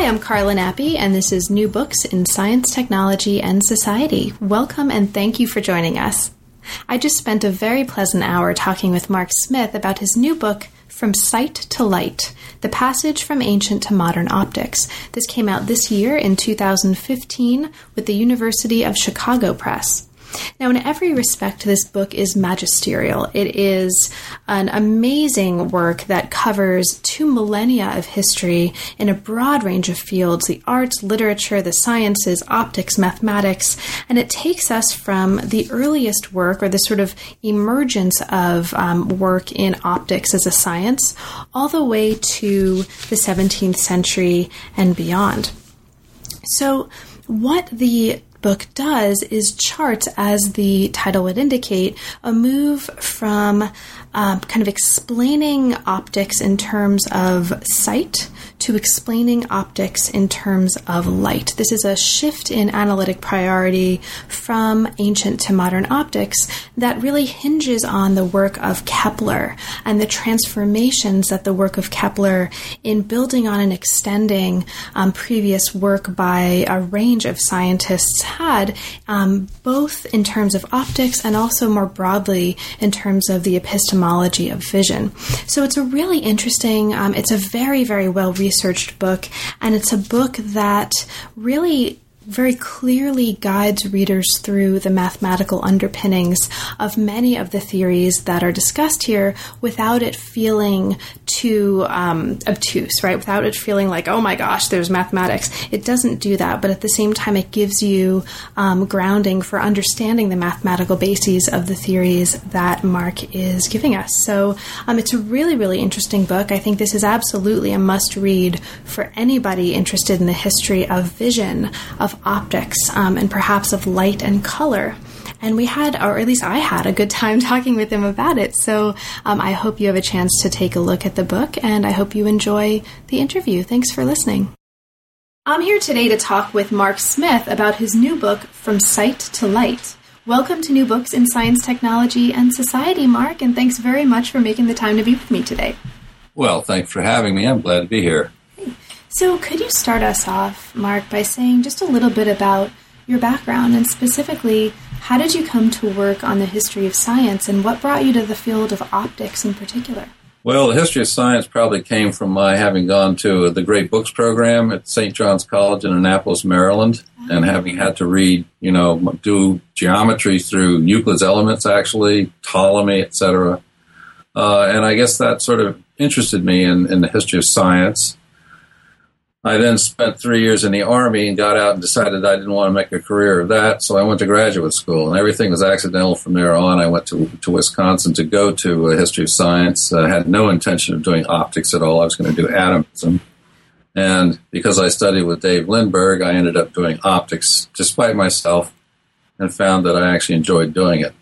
Hi, I'm Carla Nappi, and this is New Books in Science, Technology, and Society. Welcome and thank you for joining us. I just spent a very pleasant hour talking with Mark Smith about his new book, From Sight to Light The Passage from Ancient to Modern Optics. This came out this year in 2015 with the University of Chicago Press. Now, in every respect, this book is magisterial. It is an amazing work that covers two millennia of history in a broad range of fields the arts, literature, the sciences, optics, mathematics, and it takes us from the earliest work or the sort of emergence of um, work in optics as a science all the way to the 17th century and beyond. So, what the book does is charts, as the title would indicate, a move from um, kind of explaining optics in terms of sight to explaining optics in terms of light. This is a shift in analytic priority from ancient to modern optics that really hinges on the work of Kepler and the transformations that the work of Kepler in building on and extending um, previous work by a range of scientists had, um, both in terms of optics and also more broadly in terms of the epistemology of vision. So it's a really interesting, um, it's a very, very well researched researched book, and it's a book that really very clearly guides readers through the mathematical underpinnings of many of the theories that are discussed here without it feeling too um, obtuse, right? Without it feeling like, oh my gosh, there's mathematics. It doesn't do that, but at the same time, it gives you um, grounding for understanding the mathematical bases of the theories that Mark is giving us. So um, it's a really, really interesting book. I think this is absolutely a must read for anybody interested in the history of vision, of optics um, and perhaps of light and color. And we had, or at least I had, a good time talking with him about it. So um, I hope you have a chance to take a look at the book, and I hope you enjoy the interview. Thanks for listening. I'm here today to talk with Mark Smith about his new book, From Sight to Light. Welcome to New Books in Science, Technology, and Society, Mark, and thanks very much for making the time to be with me today. Well, thanks for having me. I'm glad to be here. So, could you start us off, Mark, by saying just a little bit about your background and specifically how did you come to work on the history of science and what brought you to the field of optics in particular? Well, the history of science probably came from my having gone to the Great Books program at St. John's College in Annapolis, Maryland, oh. and having had to read, you know, do geometry through Euclid's Elements, actually, Ptolemy, etc. Uh, and I guess that sort of interested me in, in the history of science. I then spent three years in the Army and got out and decided I didn't want to make a career of that. So I went to graduate school, and everything was accidental from there on. I went to, to Wisconsin to go to a history of science. I had no intention of doing optics at all. I was going to do atomism. And because I studied with Dave Lindberg, I ended up doing optics despite myself and found that I actually enjoyed doing it.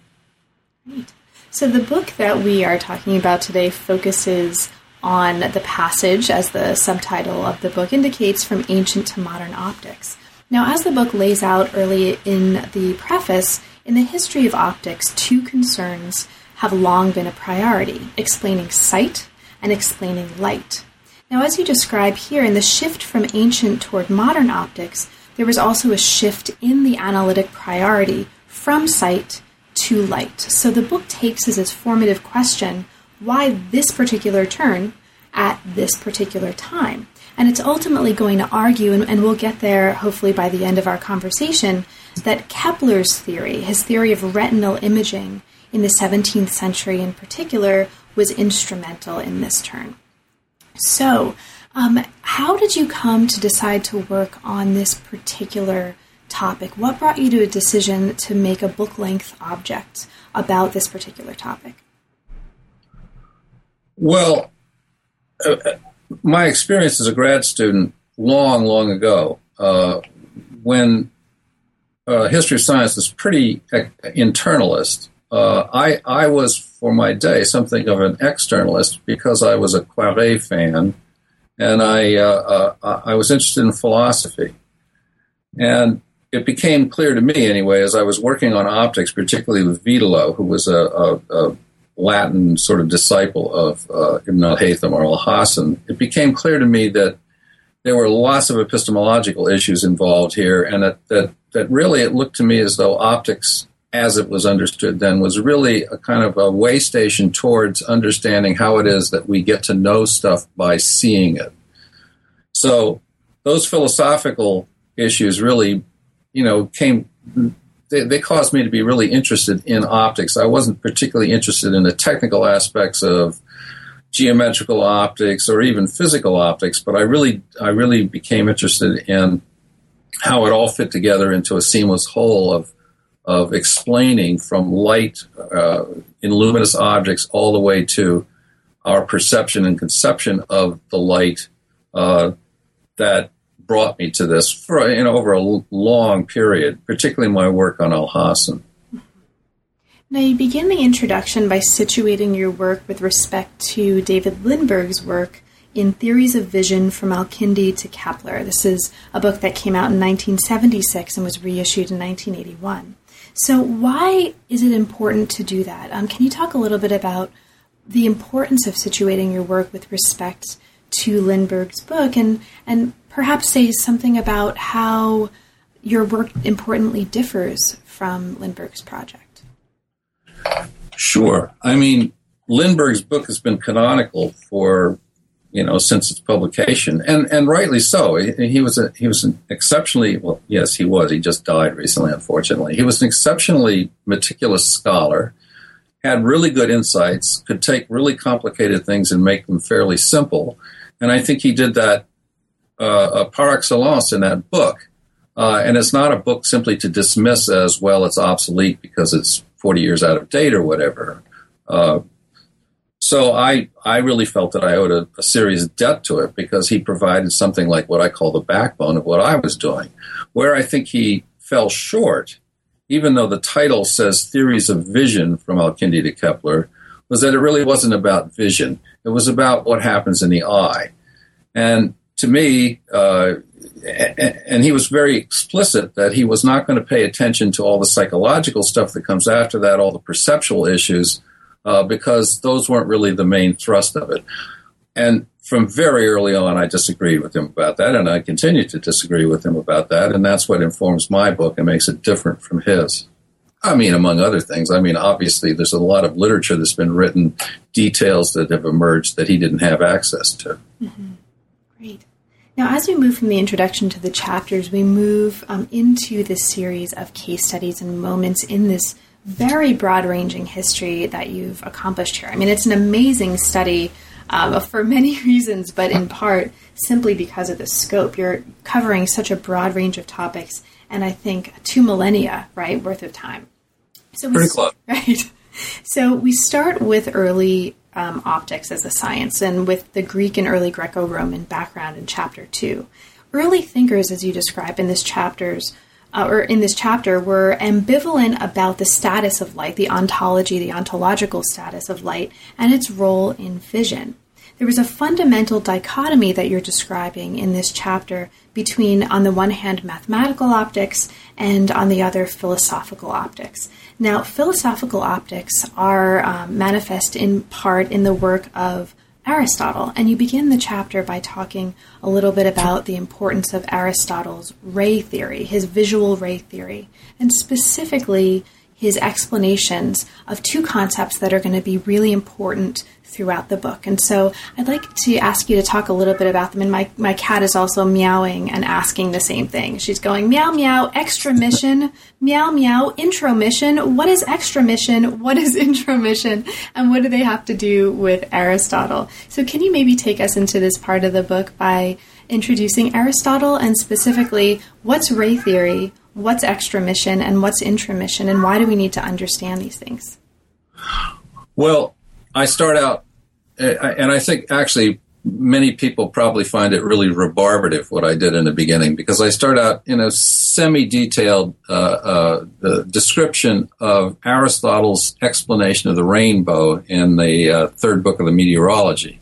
Great. So the book that we are talking about today focuses on the passage, as the subtitle of the book indicates, from ancient to modern optics. Now, as the book lays out early in the preface, in the history of optics, two concerns have long been a priority explaining sight and explaining light. Now, as you describe here, in the shift from ancient toward modern optics, there was also a shift in the analytic priority from sight to light. So the book takes as its formative question why this particular turn at this particular time. And it's ultimately going to argue, and, and, we'll get there hopefully by the end of our conversation, that Kepler's theory, his theory of retinal imaging in the 17th century in particular, was instrumental in this turn. So, um, how did you come to decide to work on this particular topic? What brought you to a decision to make a book length object about this particular topic? Well, uh, uh, my experience as a grad student long, long ago, uh, when uh, history of science was pretty internalist, uh, I, I was, for my day, something of an externalist because I was a Poiret fan and I, uh, I was interested in philosophy. And it became clear to me, anyway, as I was working on optics, particularly with Witelo, who was a, a, a Latin sort of disciple of uh, Ibn al-Haytham or Alhazen, it became clear to me that there were lots of epistemological issues involved here, and that, that, that really it looked to me as though optics, as it was understood then, was really a kind of a way station towards understanding how it is that we get to know stuff by seeing it. So those philosophical issues really, you know, came. They, they, caused me to be really interested in optics. I wasn't particularly interested in the technical aspects of geometrical optics or even physical optics, but I really, I really became interested in how it all fit together into a seamless whole of of explaining from light uh, in luminous objects all the way to our perception and conception of the light uh, that brought me to this for you know over a long period, particularly my work on Alhazen. Now, you begin the introduction by situating your work with respect to David Lindberg's work in Theories of Vision from Al-Kindi to Kepler. This is a book that came out in 1976 and was reissued in 1981. So, why is it important to do that? Um, can you talk a little bit about the importance of situating your work with respect to Lindberg's book and, and perhaps say something about how your work importantly differs from Lindberg's project? Sure. I mean, Lindberg's book has been canonical for you know since its publication, and and rightly so. He, he, was a he was an exceptionally well, yes, he was. He just died recently, unfortunately. He was an exceptionally meticulous scholar, had really good insights, could take really complicated things and make them fairly simple, and I think he did that uh, par excellence in that book. Uh, and it's not a book simply to dismiss as well. It's obsolete because it's 40 years out of date or whatever. Uh, so I, I really felt that I owed a, a, serious debt to it because he provided something like what I call the backbone of what I was doing. Where I think he fell short, even though the title says Theories of Vision from Al-Kindi to Kepler, was that it really wasn't about vision. It was about what happens in the eye. And to me, uh, and he was very explicit that he was not going to pay attention to all the psychological stuff that comes after that, all the perceptual issues, uh, because those weren't really the main thrust of it. And from very early on, I disagreed with him about that, and I continue to disagree with him about that, and that's what informs my book and makes it different from his. I mean, among other things, I mean, obviously, there's a lot of literature that's been written, details that have emerged that he didn't have access to. Mm-hmm. Great. Now, as we move from the introduction to the chapters, we move um, into this series of case studies and moments in this very broad ranging history that you've accomplished here. I mean, it's an amazing study um, for many reasons, but in part simply because of the scope. You're covering such a broad range of topics, and I think two millennia, right, worth of time. So we, Pretty close. Right. So we start with early um, optics as a science, and with the Greek and early Greco Roman background in chapter two. Early thinkers, as you describe in this chapters, uh, or in this chapter, were ambivalent about the status of light, the ontology, the ontological status of light, and its role in vision. There was a fundamental dichotomy that you're describing in this chapter between, on the one hand, mathematical optics and on the other, philosophical optics. Now, philosophical optics are um, manifest in part in the work of Aristotle, and you begin the chapter by talking a little bit about the importance of Aristotle's ray theory, his visual ray theory, and specifically his explanations of two concepts that are going to be really important throughout the book. And so I'd like to ask you to talk a little bit about them. And my, my cat is also meowing and asking the same thing. She's going, meow, meow, extramission, meow, meow, intromission. What is extramission? What is intromission? And what do they have to do with Aristotle? So can you maybe take us into this part of the book by introducing Aristotle and specifically what's ray theory, what's extramission, and what's intromission, and why do we need to understand these things? Well, I start out, and I think actually many people probably find it really rebarbative what I did in the beginning because I start out in a semi-detailed uh, uh, description of Aristotle's explanation of the rainbow in the uh, third book of the Meteorology,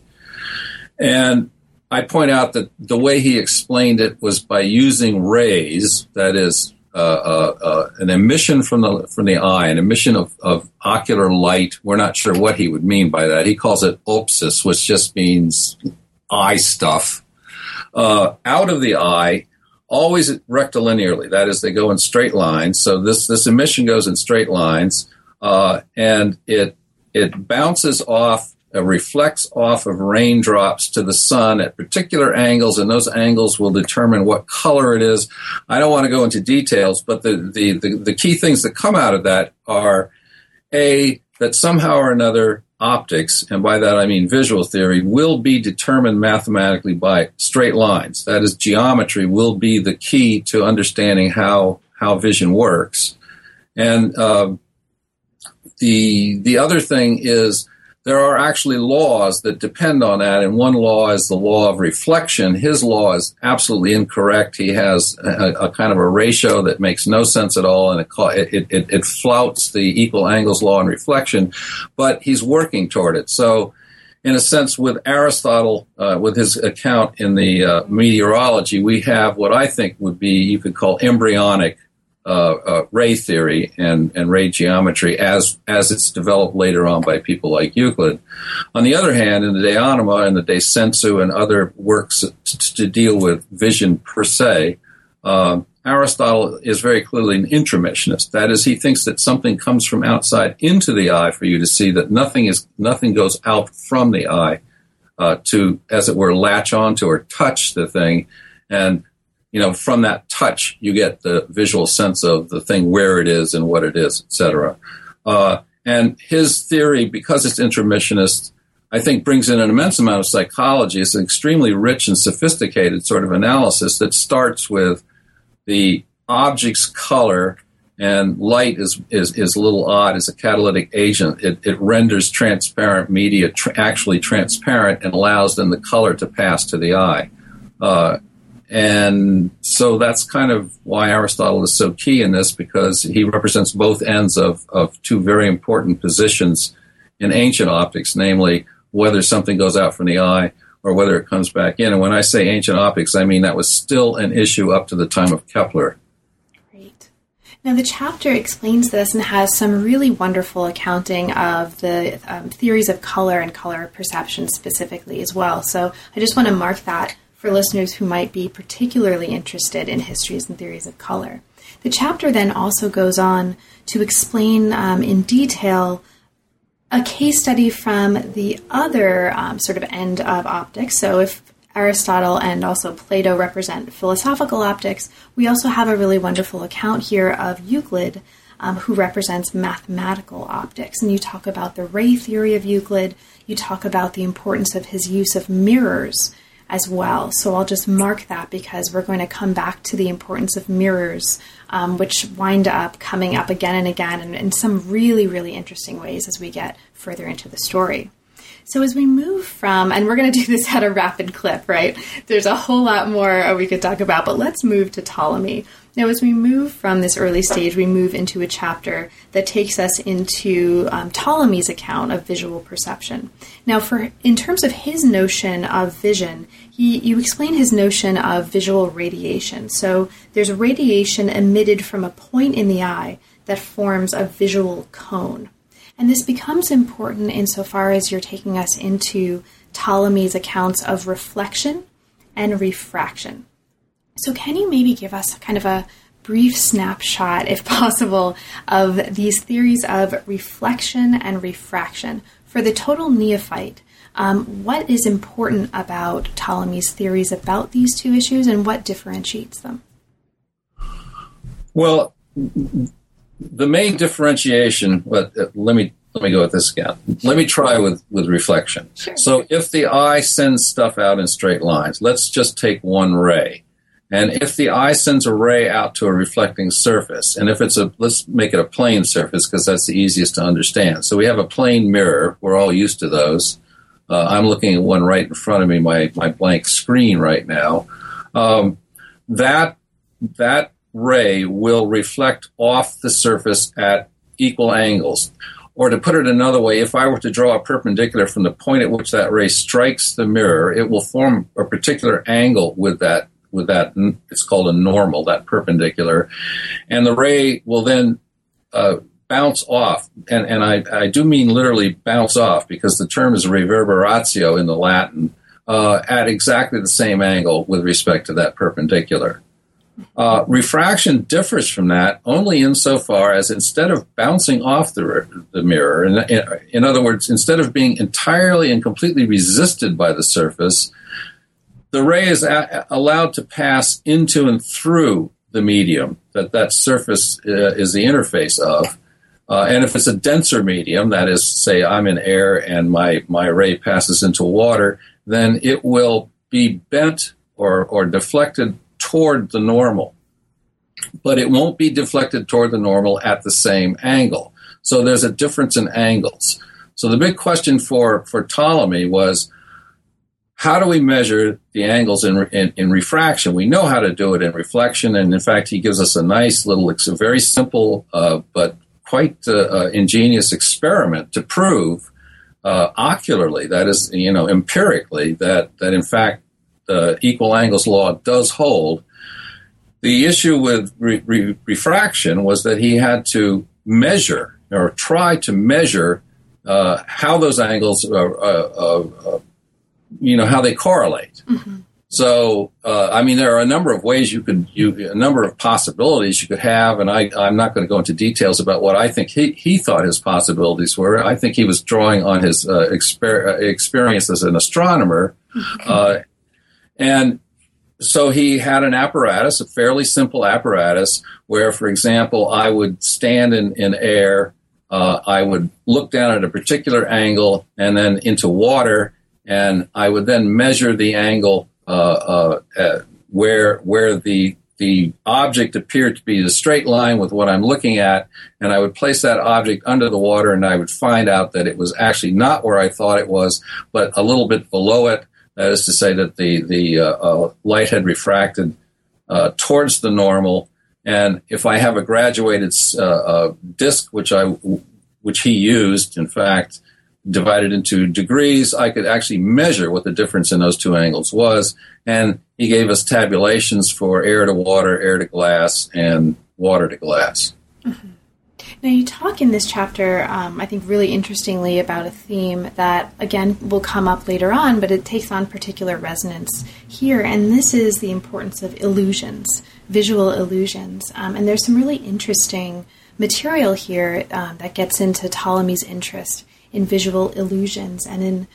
and I point out that the way he explained it was by using rays, that is uh, uh, uh, an emission from the from the eye, an emission of, of ocular light. We're not sure what he would mean by that. He calls it opsis, which just means eye stuff. uh, out of the eye, always rectilinearly. That is, they go in straight lines. So this this emission goes in straight lines, uh, and it it bounces off uh, reflects off of raindrops to the sun at particular angles, and those angles will determine what color it is. I don't want to go into details, but the, the, the, the key things that come out of that are A, that somehow or another optics, and by that I mean visual theory, will be determined mathematically by straight lines. That is, geometry will be the key to understanding how, how vision works. And uh, the, the other thing is there are actually laws that depend on that, and one law is the law of reflection. His law is absolutely incorrect. He has a, a kind of a ratio that makes no sense at all, and it, it, it, it flouts the equal angles law and reflection, but he's working toward it. So, in a sense, with Aristotle, uh, with his account in the uh, meteorology, we have what I think would be you could call embryonic ray theory and, and ray geometry as as it's developed later on by people like Euclid. On the other hand, in the De Anima and the De Sensu and other works to, deal with vision per se, uh, Aristotle is very clearly an intromissionist. That is, he thinks that something comes from outside into the eye for you to see that nothing is nothing goes out from the eye uh, to, as it were, latch onto or touch the thing, and you know, from that touch, you get the visual sense of the thing, where it is and what it is, etc. Uh, and his theory, because it's intromissionist, I think brings in an immense amount of psychology. It's an extremely rich and sophisticated sort of analysis that starts with the object's color and light is, is, is a little odd as a catalytic agent. It, it renders transparent media tr- actually transparent and allows then the color to pass to the eye. Uh, and so that's kind of why Aristotle is so key in this because he represents both ends of, of two very important positions in ancient optics, namely whether something goes out from the eye or whether it comes back in. And when I say ancient optics, I mean that was still an issue up to the time of Kepler. Great. Now, the chapter explains this and has some really wonderful accounting of the um, theories of color and color perception specifically as well. So I just want to mark that for listeners who might be particularly interested in histories and theories of color. The chapter then also goes on to explain um, in detail a case study from the other um, sort of end of optics. So, if Aristotle and also Plato represent philosophical optics, we also have a really wonderful account here of Euclid, um, who represents mathematical optics. And you talk about the ray theory of Euclid, you talk about the importance of his use of mirrors as well. So I'll just mark that because we're going to come back to the importance of mirrors, um, which wind up coming up again and again in, in some really, really interesting ways as we get further into the story. So as we move from, and we're going to do this at a rapid clip, right? There's a whole lot more we could talk about, but let's move to Ptolemy. Now, as we move from this early stage, we move into a chapter that takes us into um, Ptolemy's account of visual perception. Now, for in terms of his notion of vision, he, you explain his notion of visual radiation. So there's radiation emitted from a point in the eye that forms a visual cone. And this becomes important insofar as you're taking us into Ptolemy's accounts of reflection and refraction. So, can you maybe give us kind of a brief snapshot, if possible, of these theories of reflection and refraction for the total neophyte? Um, what is important about Ptolemy's theories about these two issues and what differentiates them? Well, the main differentiation, but uh, let me let me go with this again. Let me try with, with reflection. Sure. So if the eye sends stuff out in straight lines, let's just take one ray. And if the eye sends a ray out to a reflecting surface, and if it's a, let's make it a plane surface because that's the easiest to understand. So we have a plane mirror. We're all used to those. Uh, I'm looking at one right in front of me, my, my blank screen right now. Um, that, that ray will reflect off the surface at equal angles. Or to put it another way, if I were to draw a perpendicular from the point at which that ray strikes the mirror, it will form a particular angle with that with that. It's called a normal, that perpendicular, and the ray will then uh, bounce off. And, and I, I do mean literally bounce off because the term is reverberatio in the Latin, uh, at exactly the same angle with respect to that perpendicular. Uh, refraction differs from that only insofar as instead of bouncing off the, the mirror, in, in, in, other words, instead of being entirely and completely resisted by the surface, the ray is a- allowed to pass into and through the medium that that surface uh, is the interface of. Uh, and if it's a denser medium, that is, say, I'm in air and my, my ray passes into water, then it will be bent or, or deflected toward the normal. But it won't be deflected toward the normal at the same angle. So there's a difference in angles. So the big question for, for Ptolemy was how do we measure the angles in, in, in, refraction? We know how to do it in reflection, and in fact, he gives us a nice little, it's a very simple uh, but quite uh, uh, ingenious experiment to prove uh, ocularly, that is, you know, empirically, that that in fact the equal angles law does hold. The issue with re- re- refraction was that he had to measure or try to measure uh, how those angles, uh you know, how they correlate. Mm-hmm. So, uh, I mean, there are a number of ways you could, you, a number of possibilities you could have, and I, I'm not going to go into details about what I think he, he thought his possibilities were. I think he was drawing on his uh, exper- experience as an astronomer, mm-hmm. And so he had an apparatus, a fairly simple apparatus, where, for example, I would stand in, in air, uh, I would look down at a particular angle and then into water, and I would then measure the angle uh, uh, where where the the object appeared to be the straight line with what I'm looking at, and I would place that object under the water, and I would find out that it was actually not where I thought it was, but a little bit below it. That is to say that the the uh, uh, light had refracted uh, towards the normal, and if I have a graduated uh, uh, disk, which I which he used, in fact, divided into degrees, I could actually measure what the difference in those two angles was, and he gave us tabulations for air to water, air to glass, and water to glass. Mm-hmm. Now, you talk in this chapter, um, I think, really interestingly about a theme that, again, will come up later on, but it takes on particular resonance here, and this is the importance of illusions, visual illusions. Um, and there's some really interesting material here um, that gets into Ptolemy's interest in visual illusions and in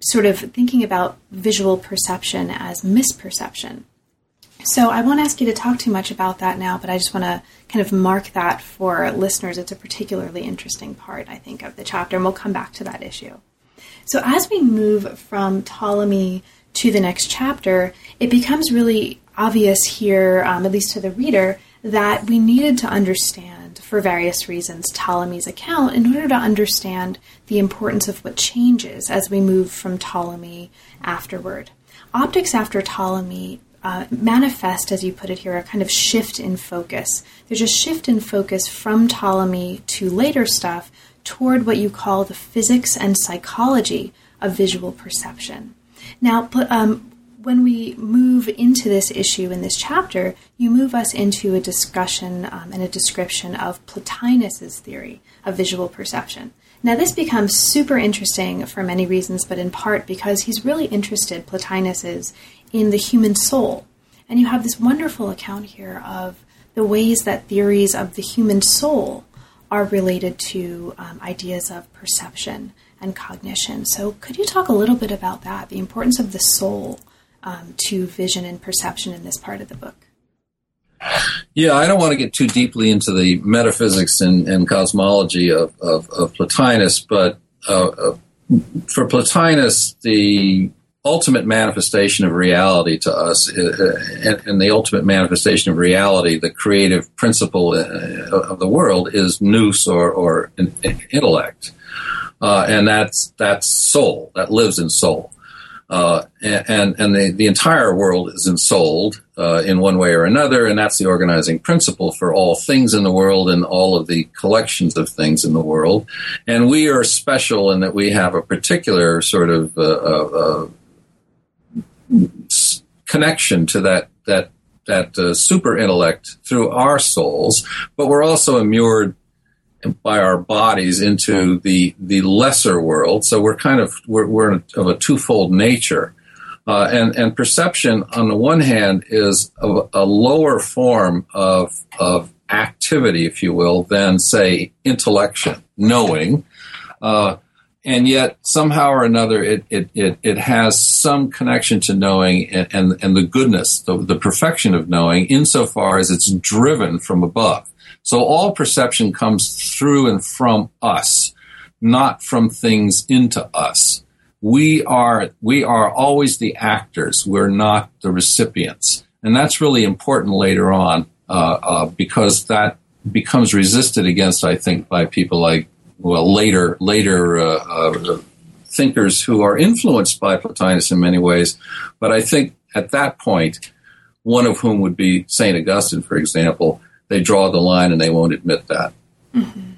sort of thinking about visual perception as misperception. So I won't ask you to talk too much about that now, but I just want to kind of mark that for listeners. It's a particularly interesting part, I think, of the chapter, and we'll come back to that issue. So as we move from Ptolemy to the next chapter, it becomes really obvious here, um, at least to the reader, that we needed to understand, for various reasons, Ptolemy's account in order to understand the importance of what changes as we move from Ptolemy afterward. Optics after Ptolemy uh, manifest, as you put it here, a kind of shift in focus. There's a shift in focus from Ptolemy to later stuff toward what you call the physics and psychology of visual perception. Now, um, when we move into this issue in this chapter, you move us into a discussion um, and a description of Plotinus's theory of visual perception. Now, this becomes super interesting for many reasons, but in part because he's really interested, Plotinus is, in the human soul. And you have this wonderful account here of the ways that theories of the human soul are related to um, ideas of perception and cognition. So, could you talk a little bit about that, the importance of the soul um, to vision and perception in this part of the book? Yeah, I don't want to get too deeply into the metaphysics and, and cosmology of, of, of, Plotinus, but uh, uh, for Plotinus, the ultimate manifestation of reality to us, uh, uh, and, and, the ultimate manifestation of reality, the creative principle uh, of the world, is nous or, or intellect, uh, and that's that's soul that lives in soul. Uh, and and the, the entire world is ensouled uh, in one way or another, and that's the organizing principle for all things in the world and all of the collections of things in the world. And we are special in that we have a particular sort of uh, uh, uh connection to that that that uh, super intellect through our souls, but we're also immured by our bodies into the the lesser world. So we're kind of we're, we're of a twofold nature. Uh, and, and perception, on the one hand, is a, a lower form of, of activity, if you will, than, say, intellection, knowing. Uh, and yet, somehow or another, it, it, it, it, has some connection to knowing and, and, and the goodness, the, the perfection of knowing, insofar as it's driven from above. So all perception comes through and from us, not from things into us. We are, we are always the actors. We're not the recipients. And that's really important later on, uh, uh, because that becomes resisted against, I think, by people like, well, later, later, uh, uh thinkers who are influenced by Plotinus in many ways. But I think at that point, one of whom would be St. Augustine, for example, they draw the line and they won't admit that. Mm-hmm.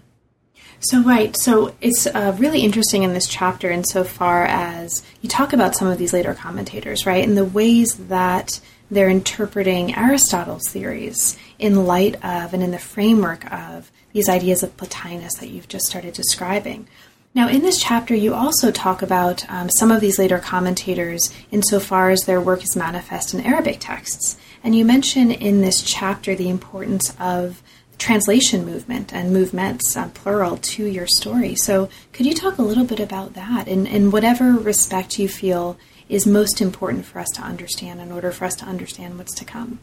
So, right. So, it's uh, really interesting in this chapter insofar as you talk about some of these later commentators, right? And the ways that they're interpreting Aristotle's theories in light of and in the framework of these ideas of Plotinus that you've just started describing. Now, in this chapter, you also talk about um, some of these later commentators insofar as their work is manifest in Arabic texts. And you mention in this chapter the importance of translation movement and movements, uh, plural, to your story. So, could you talk a little bit about that in, in whatever respect you feel is most important for us to understand in order for us to understand what's to come?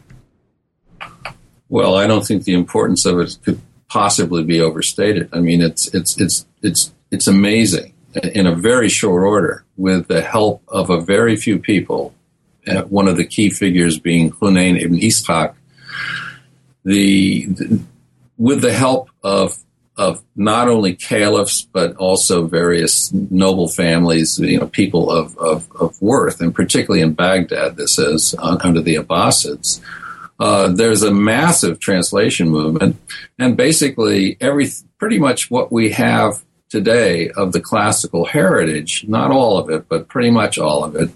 Well, I don't think the importance of it could possibly be overstated. I mean, it's it's it's it's it's amazing in a very short order with the help of a very few people uh, one of the key figures being Hunayn ibn Ishaq, the, the, with the help of of not only caliphs but also various noble families, you know, people of, of, of worth, and particularly in Baghdad, this is uh, under the Abbasids. Uh, there's a massive translation movement, and basically every pretty much what we have today of the classical heritage, not all of it, but pretty much all of it,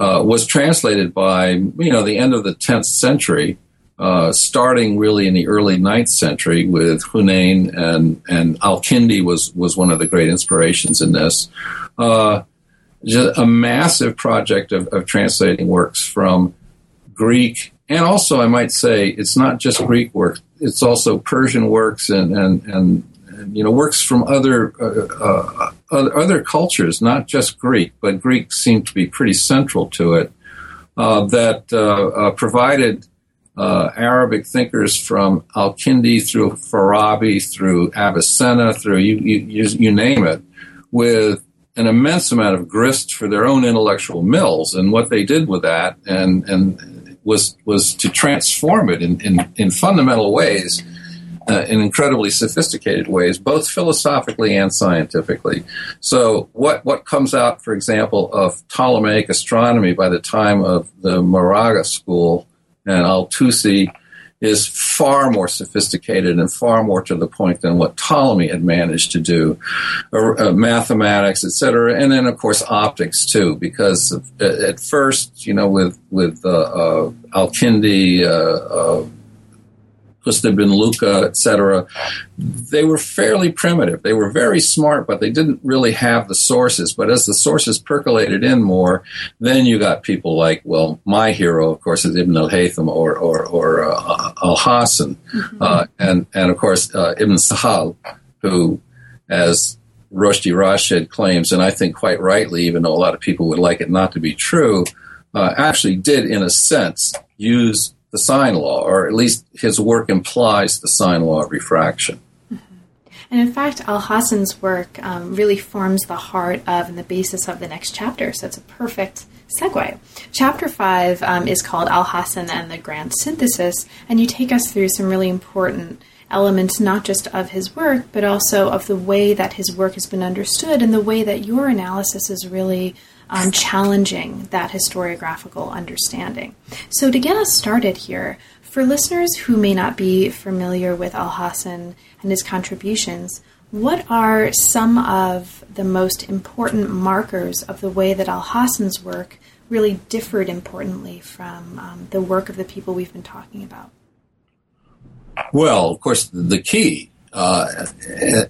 uh, was translated by you know the end of the 10th century, uh, starting really in the early 9th century with Hunayn and and Al-Kindi was was one of the great inspirations in this. Uh, just a massive project of, of translating works from Greek and also I might say it's not just Greek works; it's also Persian works and and and you know works from other uh, uh, other cultures, not just Greek, but Greek seemed to be pretty central to it. Uh, that uh, uh, provided uh, Arabic thinkers from Al-Kindi through Farabi, through Avicenna, through you, you, you name it, with an immense amount of grist for their own intellectual mills. And what they did with that and and was was to transform it in, in, in fundamental ways uh, in incredibly sophisticated ways, both philosophically and scientifically. So, what what comes out, for example, of Ptolemaic astronomy by the time of the Maragha school and Al-Tusi is far more sophisticated and far more to the point than what Ptolemy had managed to do, uh, uh, mathematics, etc., and then of course optics too, because uh, at first, you know, with with uh, uh Al-Kindi uh, Qusta ibn Luqa, etc., they were fairly primitive. They were very smart, but they didn't really have the sources. But as the sources percolated in more, then you got people like, well, my hero, of course, is Ibn al-Haytham or, or, or uh, Alhazen, mm-hmm. uh, and, and of course, uh, Ibn Sahl, who, as Roshdi Rashed claims, and I think quite rightly, even though a lot of people would like it not to be true, uh, actually did, in a sense, use the sine law, or at least his work implies the sine law of refraction. And in fact, Alhazen's work um, really forms the heart of and the basis of the next chapter, so it's a perfect segue. Chapter 5 um, is called Alhazen and the Grand Synthesis, and you take us through some really important elements not just of his work, but also of the way that his work has been understood and the way that your analysis is really um, challenging that historiographical understanding. So, to get us started here, for listeners who may not be familiar with Alhazen and his contributions, what are some of the most important markers of the way that Alhazen's work really differed importantly from um, the work of the people we've been talking about? Well, of course, the key, uh,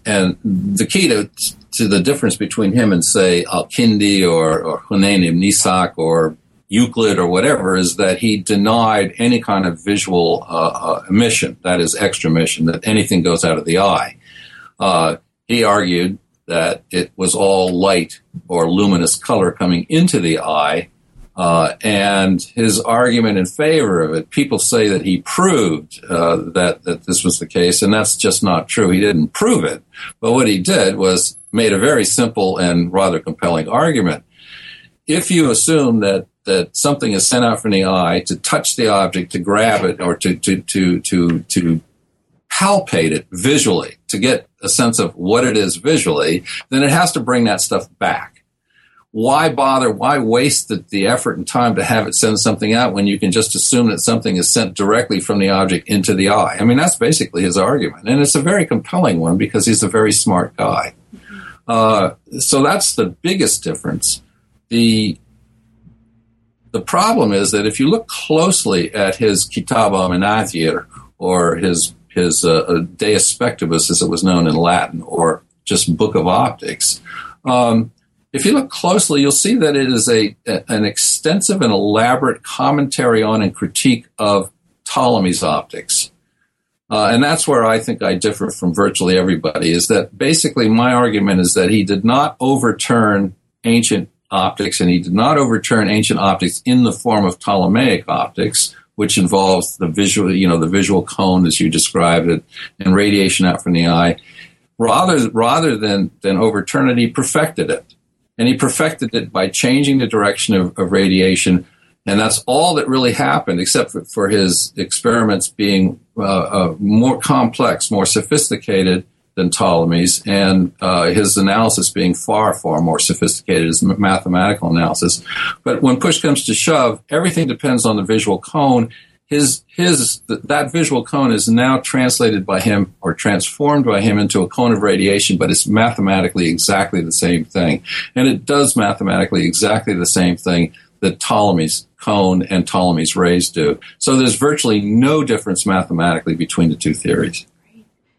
and the key to to the difference between him and say Al-Kindi or, or Hunayn ibn Ishaq or Euclid or whatever is that he denied any kind of visual uh, uh, emission, that is, extramission, that anything goes out of the eye. Uh, he argued that it was all light or luminous color coming into the eye. Uh, and his argument in favor of it, people say that he proved uh, that that this was the case, and that's just not true. He didn't prove it, but what he did was made a very simple and rather compelling argument. If you assume that that something is sent out from the eye to touch the object, to grab it, or to to to to to palpate it visually, to get a sense of what it is visually, then it has to bring that stuff back. Why bother? Why waste the, the effort and time to have it send something out when you can just assume that something is sent directly from the object into the eye? I mean, that's basically his argument. And it's a very compelling one because he's a very smart guy. Uh, so that's the biggest difference. The the problem is that if you look closely at his Kitab al or his his uh, uh, De Aspectibus, as it was known in Latin, or just Book of Optics, um, if you look closely, you'll see that it is a, an extensive and elaborate commentary on and critique of Ptolemy's optics. Uh, and that's where I think I differ from virtually everybody. Is that basically my argument is that he did not overturn ancient optics, and he did not overturn ancient optics in the form of Ptolemaic optics, which involves the visual, you know, the visual cone as you described it, and radiation out from the eye. Rather, rather than than overturn it, he perfected it, and he perfected it by changing the direction of, of radiation. And that's all that really happened, except for, for his experiments being uh, uh, more complex, more sophisticated, than Ptolemy's, and uh, his analysis being far, far more sophisticated, his mathematical analysis. But when push comes to shove, everything depends on the visual cone. His his that visual cone is now translated by him or transformed by him into a cone of radiation, but it's mathematically exactly the same thing, and it does mathematically exactly the same thing that Ptolemy's cone and Ptolemy's rays do. So there's virtually no difference mathematically between the two theories.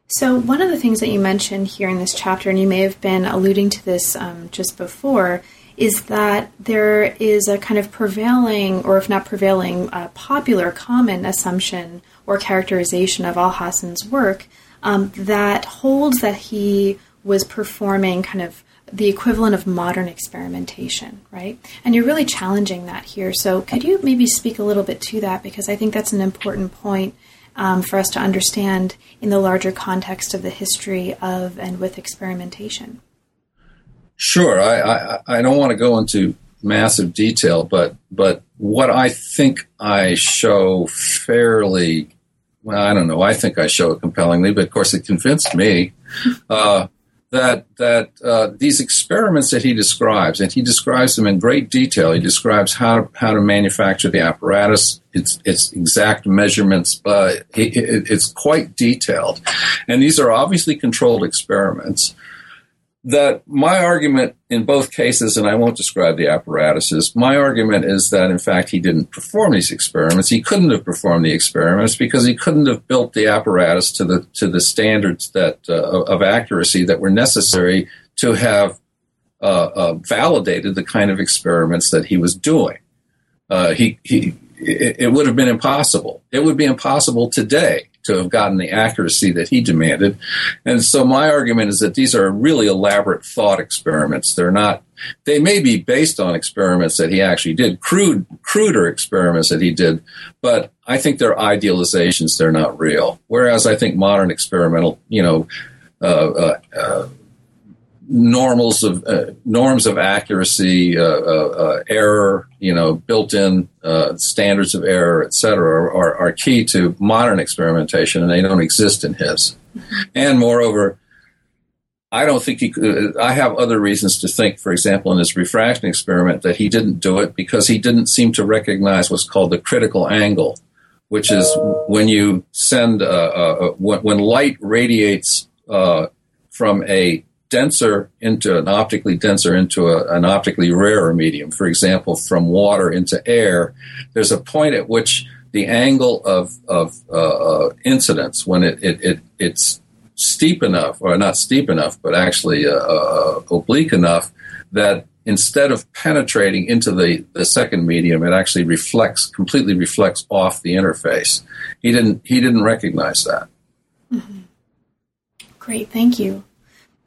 So, one of the things that you mentioned here in this chapter, and you may have been alluding to this um, just before, is that there is a kind of prevailing, or if not prevailing, uh, popular common assumption or characterization of Alhazen's work um, that holds that he was performing kind of the equivalent of modern experimentation, right? And you're really challenging that here. So, could you maybe speak a little bit to that? Because I think that's an important point um, for us to understand in the larger context of the history of and with experimentation. Sure, I, I, I don't want to go into massive detail, but but what I think I show fairly, well, I don't know. I think I show it compellingly, but of course it convinced me. Uh, that that uh, these experiments that he describes, and he describes them in great detail. He describes how how to manufacture the apparatus, its its exact measurements. Uh, it, it, it's quite detailed, and these are obviously controlled experiments that my argument in both cases, and I won't describe the apparatuses, my argument is that in fact he didn't perform these experiments. He couldn't have performed the experiments because he couldn't have built the apparatus to the to the standards that uh, of accuracy that were necessary to have uh, uh, validated the kind of experiments that he was doing. Uh, he he it, it would have been impossible. It would be impossible today to have gotten the accuracy that he demanded. And so my argument is that these are really elaborate thought experiments. They're not, they may be based on experiments that he actually did, crude, cruder experiments that he did, but I think they're idealizations. They're not real. Whereas I think modern experimental, you know, uh, uh, uh, normals of uh, norms of accuracy, uh, uh, uh error, you know, built-in uh, standards of error, et cetera, are, are, key to modern experimentation, and they don't exist in his. And moreover, I don't think he. Could, I have other reasons to think, for example, in his refraction experiment, that he didn't do it because he didn't seem to recognize what's called the critical angle, which is when you send when, light radiates from a denser into an optically denser into a, an optically rarer medium, for example, from water into air, there's a point at which the angle of, of uh, incidence, when it, it, it, it's steep enough, or not steep enough, but actually uh, uh oblique enough, that instead of penetrating into the, the second medium, it actually reflects, completely reflects off the interface. He didn't, he didn't recognize that. Mm-hmm. Great, thank you.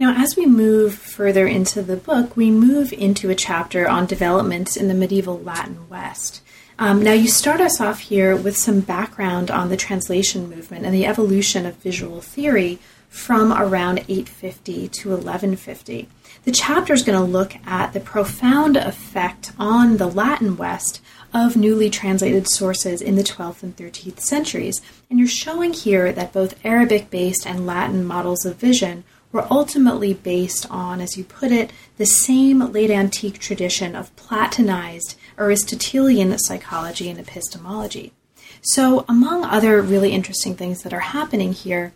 Now, as we move further into the book, we move into a chapter on developments in the medieval Latin West. Um, now, you start us off here with some background on the translation movement and the evolution of visual theory from around 850 to 1150. The chapter is going to look at the profound effect on the Latin West of newly translated sources in the 12th and 13th centuries. And you're showing here that both Arabic based and Latin models of vision were ultimately based on, as you put it, the same late antique tradition of Platonized Aristotelian psychology and epistemology. So, among other really interesting things that are happening here,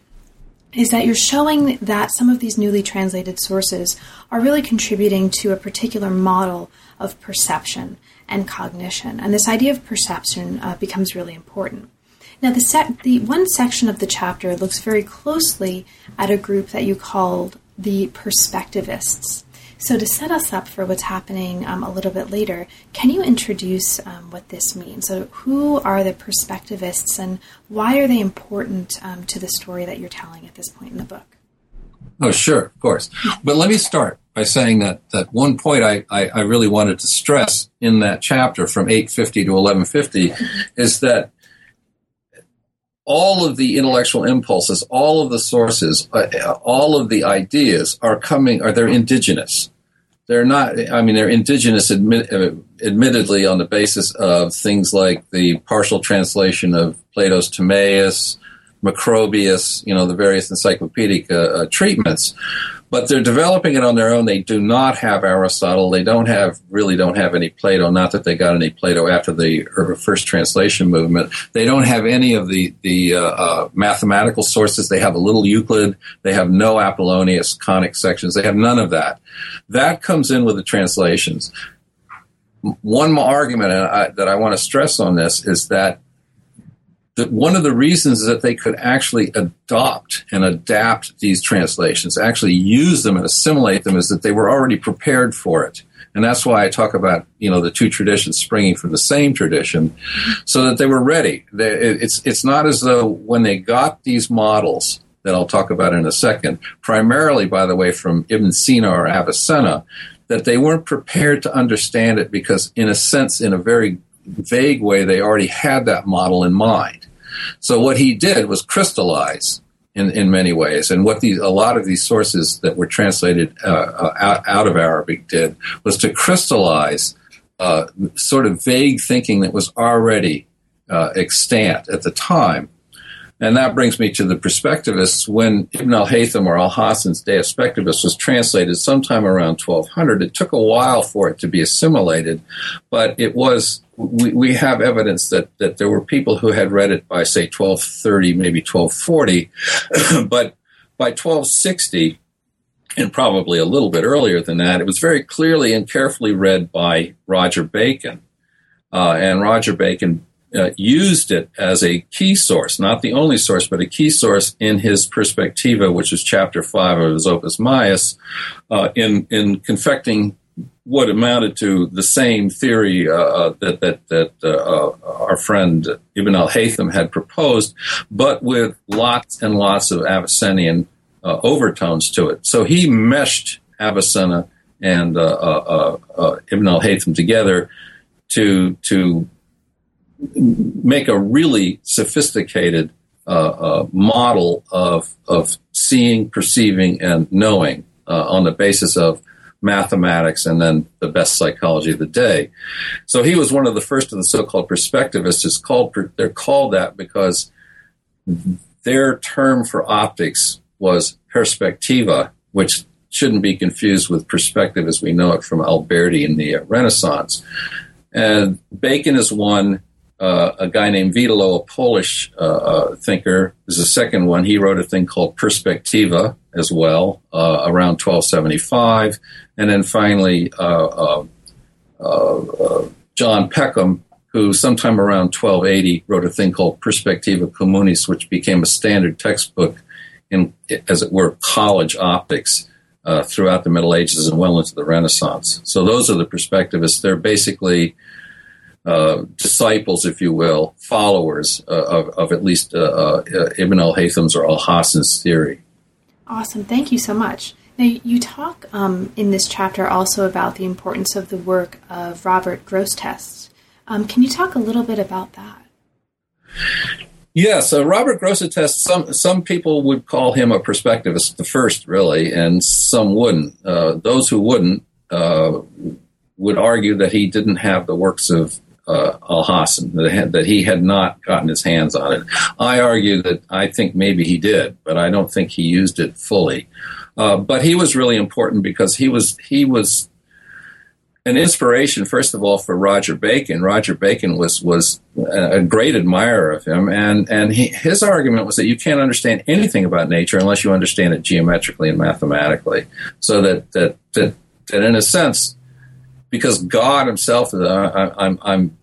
is that you're showing that some of these newly translated sources are really contributing to a particular model of perception and cognition. And this idea of perception uh, becomes really important. Now, the, sec- the one section of the chapter looks very closely at a group that you called the perspectivists. So, to set us up for what's happening um, a little bit later, can you introduce um, what this means? So, who are the perspectivists and why are they important um, to the story that you're telling at this point in the book? Oh, sure, of course. But let me start by saying that, that one point I, I, I really wanted to stress in that chapter from 850 to 1150 is that all of the intellectual impulses, all of the sources, uh, all of the ideas are coming, are they're indigenous. They're not, I mean, they're indigenous admit, uh, admittedly on the basis of things like the partial translation of Plato's Timaeus, Macrobius, you know, the various encyclopedic uh, uh, treatments but they're developing it on their own. They do not have Aristotle. They don't have really don't have any Plato. Not that they got any Plato after the first translation movement. They don't have any of the the uh, uh, mathematical sources. They have a little Euclid. They have no Apollonius conic sections. They have none of that. That comes in with the translations. One more argument that I want to stress on this is that that one of the reasons that they could actually adopt and adapt these translations, actually use them and assimilate them, is that they were already prepared for it. And that's why I talk about, you know, the two traditions springing from the same tradition, so that they were ready. it's, it's not as though when they got these models, that I'll talk about in a second, primarily, by the way, from Ibn Sina or Avicenna, that they weren't prepared to understand it because, in a sense, in a very vague way, they already had that model in mind. So what he did was crystallize in, in many ways. And what these, a lot of these sources that were translated uh, uh, out, out, of Arabic did was to crystallize uh, sort of vague thinking that was already uh, extant at the time. And that brings me to the perspectivists. When Ibn al-Haytham or al-Hasan's De Aspectibus was translated sometime around 1200, it took a while for it to be assimilated, but it was we, we have evidence that, that there were people who had read it by, say, 1230, maybe 1240, but by 1260, and probably a little bit earlier than that, it was very clearly and carefully read by Roger Bacon. Uh, and Roger Bacon uh, used it as a key source, not the only source, but a key source in his Perspectiva, which is chapter five of his Opus Maius, uh, in in confecting what amounted to the same theory uh, uh that that that uh, uh, our friend Ibn al-Haytham had proposed, but with lots and lots of Avicennian uh, overtones to it. So he meshed Avicenna and uh, Ibn al-Haytham together to to make a really sophisticated model of of seeing, perceiving, and knowing on the basis of mathematics, and then the best psychology of the day. So he was one of the first of the so-called perspectivists. It's called they're called that because their term for optics was perspectiva, which shouldn't be confused with perspective as we know it from Alberti in the Renaissance. And Bacon is one. Uh, a guy named Witelo, a Polish uh, uh, thinker, is the second one. He wrote a thing called Perspectiva as well, uh, around 1275. And then finally, uh, uh, John Peckham, who sometime around 1280 wrote a thing called Perspectiva Communis, which became a standard textbook in, as it were, college optics throughout the Middle Ages and well into the Renaissance. So those are the perspectivists. They're basically uh, disciples, if you will, followers uh, of, of, at least uh, uh, Ibn al Haytham's or al Hassan's theory. Awesome. Thank you so much. Now, you talk um, in this chapter also about the importance of the work of Robert Grosseteste. Um, can you talk a little bit about that? Yes, so Robert Grosseteste. Some some people would call him a perspectivist, the first, really, and some wouldn't. Uh, those who wouldn't uh, would argue that he didn't have the works of uh, Al Hassan that, that he had not gotten his hands on it. I argue that I think maybe he did, but I don't think he used it fully. Uh, but he was really important because he was he was an inspiration, first of all, for Roger Bacon. Roger Bacon was was a great admirer of him, and and he, his argument was that you can't understand anything about nature unless you understand it geometrically and mathematically. So that that that, that in a sense, because God Himself, I, I'm I'm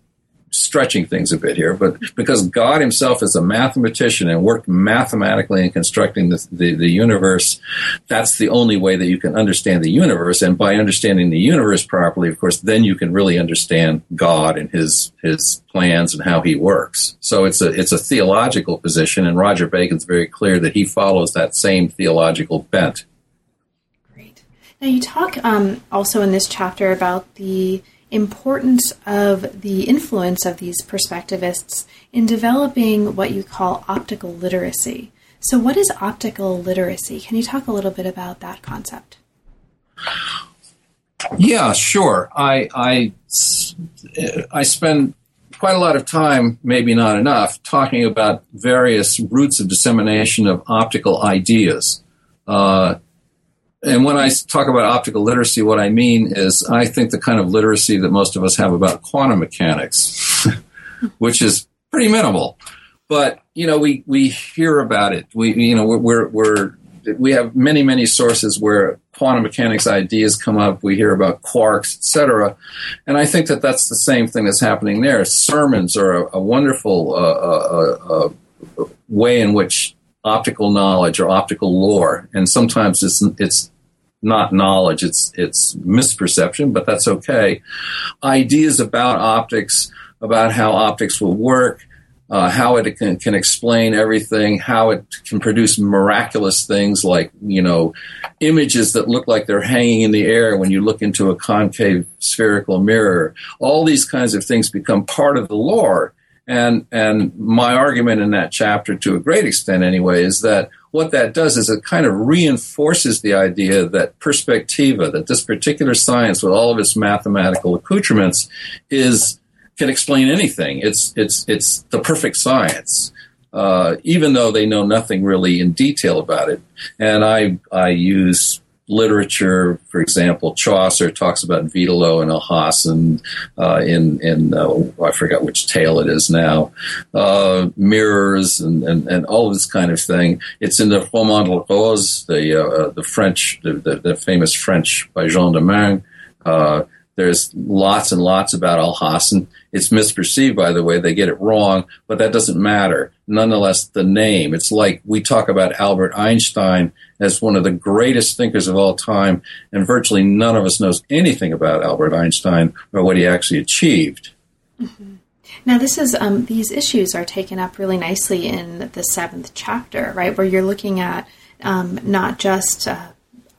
stretching things a bit here, but because God Himself is a mathematician and worked mathematically in constructing the, the, the, universe, that's the only way that you can understand the universe. And by understanding the universe properly, of course, then you can really understand God and His His plans and how He works. So it's a it's a theological position, and Roger Bacon's very clear that he follows that same theological bent. Great. Now you talk um, also in this chapter about the importance of the influence of these perspectivists in developing what you call optical literacy. So, what is optical literacy? Can you talk a little bit about that concept? Yeah, sure. I I, I spend quite a lot of time, maybe not enough, talking about various routes of dissemination of optical ideas. Uh, and when I talk about optical literacy, what I mean is I think the kind of literacy that most of us have about quantum mechanics, which is pretty minimal. But you know, we we hear about it. We you know we're we're we have many many sources where quantum mechanics ideas come up. We hear about quarks, etc. And I think that that's the same thing that's happening there. Sermons are a, a wonderful uh, uh, uh, way in which optical knowledge or optical lore, and sometimes it's it's not knowledge, it's it's misperception, but that's okay. Ideas about optics, about how optics will work, uh, how it can, can explain everything, how it can produce miraculous things like, you know, images that look like they're hanging in the air when you look into a concave spherical mirror. All these kinds of things become part of the lore. And, and my argument in that chapter, to a great extent anyway, is that what that does is it kind of reinforces the idea that perspectiva, that this particular science with all of its mathematical accoutrements is can explain anything. It's it's it's the perfect science. Uh, even though they know nothing really in detail about it. And I I use literature, for example, Chaucer talks about Witelo and Alhazen uh, in in uh, I forgot which tale it is now, uh, mirrors and, and, and all this kind of thing. It's in the Roman de Rose, the uh, the French, the, the, the, famous French by Jean de Meung. There's lots and lots about Alhazen. It's misperceived, by the way. They get it wrong, but that doesn't matter. Nonetheless, the name. It's like we talk about Albert Einstein as one of the greatest thinkers of all time, and virtually none of us knows anything about Albert Einstein or what he actually achieved. Mm-hmm. Now, this is um, these issues are taken up really nicely in the seventh chapter, right, where you're looking at um, not just uh,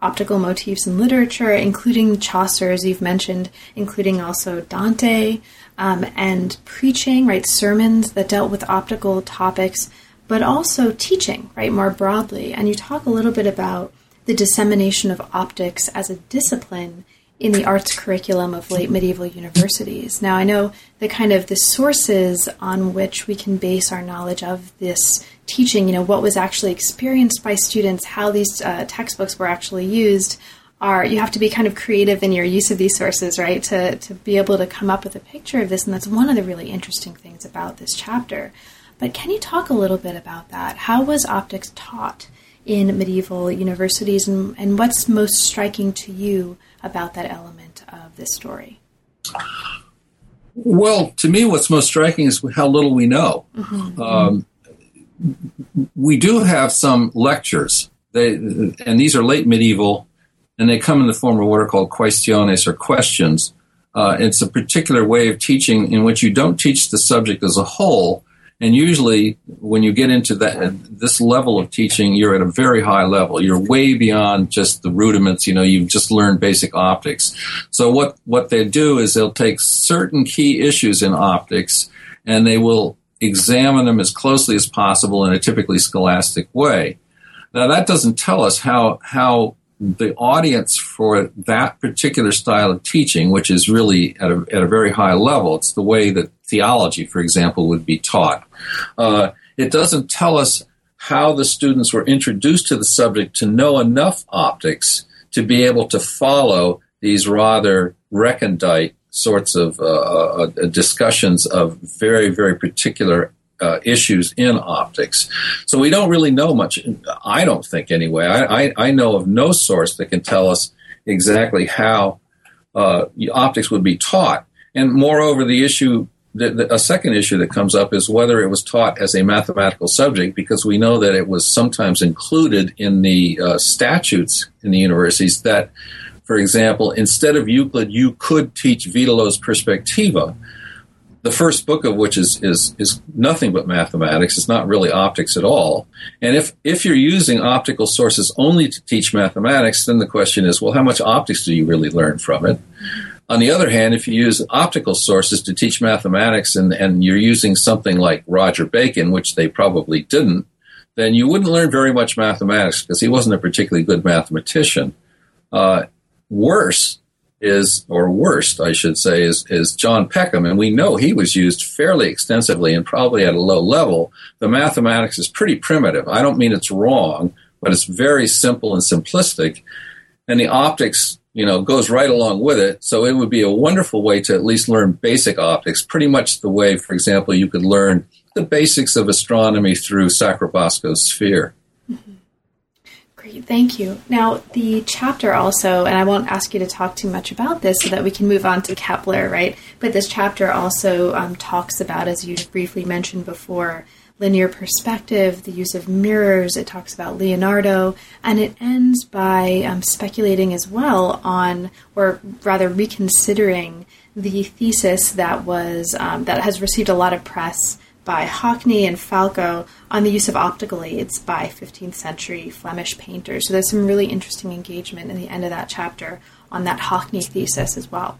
optical motifs in literature, including Chaucer, as you've mentioned, including also Dante, um, and preaching, right, sermons that dealt with optical topics but also teaching, right, more broadly. And you talk a little bit about the dissemination of optics as a discipline in the arts curriculum of late medieval universities. Now, I know the kind of the sources on which we can base our knowledge of this teaching, you know, what was actually experienced by students, how these uh, textbooks were actually used, are you have to be kind of creative in your use of these sources, right, to, to be able to come up with a picture of this. And that's one of the really interesting things about this chapter. But can you talk a little bit about that? How was optics taught in medieval universities, and, and what's most striking to you about that element of this story? Well, to me, what's most striking is how little we know. Mm-hmm. Um, we do have some lectures, they, and these are late medieval and they come in the form of what are called questiones or questions. Uh, it's a particular way of teaching in which you don't teach the subject as a whole, and usually, when you get into that this level of teaching, you're at a very high level. You're way beyond just the rudiments. You know, you've just learned basic optics. So what what they do is they'll take certain key issues in optics, and they will examine them as closely as possible in a typically scholastic way. Now, that doesn't tell us how how the audience for that particular style of teaching, which is really at a, at a very high level, it's the way that theology, for example, would be taught. Uh, it doesn't tell us how the students were introduced to the subject to know enough optics to be able to follow these rather recondite sorts of uh, uh, discussions of very, very particular uh, issues in optics. So we don't really know much. I don't think anyway. I, I, I know of no source that can tell us exactly how uh, optics would be taught. And moreover, the issue, the, the, a second issue that comes up is whether it was taught as a mathematical subject, because we know that it was sometimes included in the uh, statutes in the universities that, for example, instead of Euclid, you could teach Witelo's Perspectiva the first book of which is, is, is nothing but mathematics. It's not really optics at all. And if, if you're using optical sources only to teach mathematics, then the question is, well, how much optics do you really learn from it? On the other hand, if you use optical sources to teach mathematics and, and you're using something like Roger Bacon, which they probably didn't, then you wouldn't learn very much mathematics because he wasn't a particularly good mathematician. Uh, worse, is, or worst, I should say, is, is John Peckham. And we know he was used fairly extensively and probably at a low level. The mathematics is pretty primitive. I don't mean it's wrong, but it's very simple and simplistic. And the optics, you know, goes right along with it. So it would be a wonderful way to at least learn basic optics, pretty much the way, for example, you could learn the basics of astronomy through Sacrobosco's sphere. Great, thank you. Now, the chapter also, and I won't ask you to talk too much about this so that we can move on to Kepler, right? But this chapter also um, talks about, as you briefly mentioned before, linear perspective, the use of mirrors. It talks about Leonardo, and it ends by um, speculating as well on, or rather reconsidering, the thesis that was um, that has received a lot of press by Hockney and Falco on the use of optical aids by 15th century Flemish painters. So there's some really interesting engagement in the end of that chapter on that Hockney thesis as well.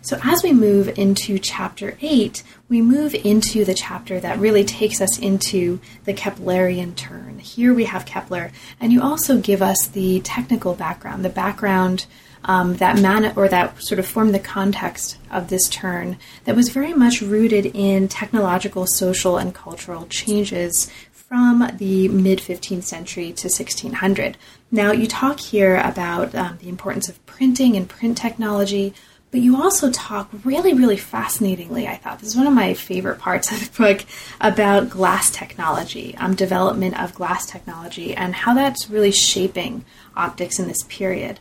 So as we move into chapter 8, we move into the chapter that really takes us into the Keplerian turn. Here we have Kepler, and you also give us the technical background, the background um, that man or that sort of formed the context of this turn that was very much rooted in technological, social, and cultural changes from the mid 15th century to 1600. Now, you talk here about um, the importance of printing and print technology, but you also talk really, really fascinatingly, I thought. This is one of my favorite parts of the book about glass technology, um, development of glass technology, and how that's really shaping optics in this period.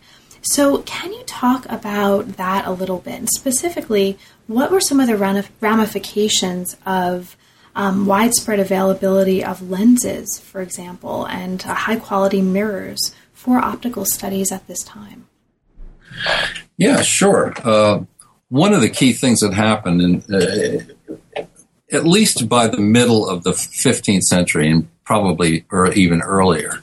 So, can you talk about that a little bit? And specifically, what were some of the ramifications of um, widespread availability of lenses, for example, and uh, high quality mirrors for optical studies at this time? Yeah, sure. Uh, one of the key things that happened, in, uh, at least by the middle of the 15th century, and probably or even earlier,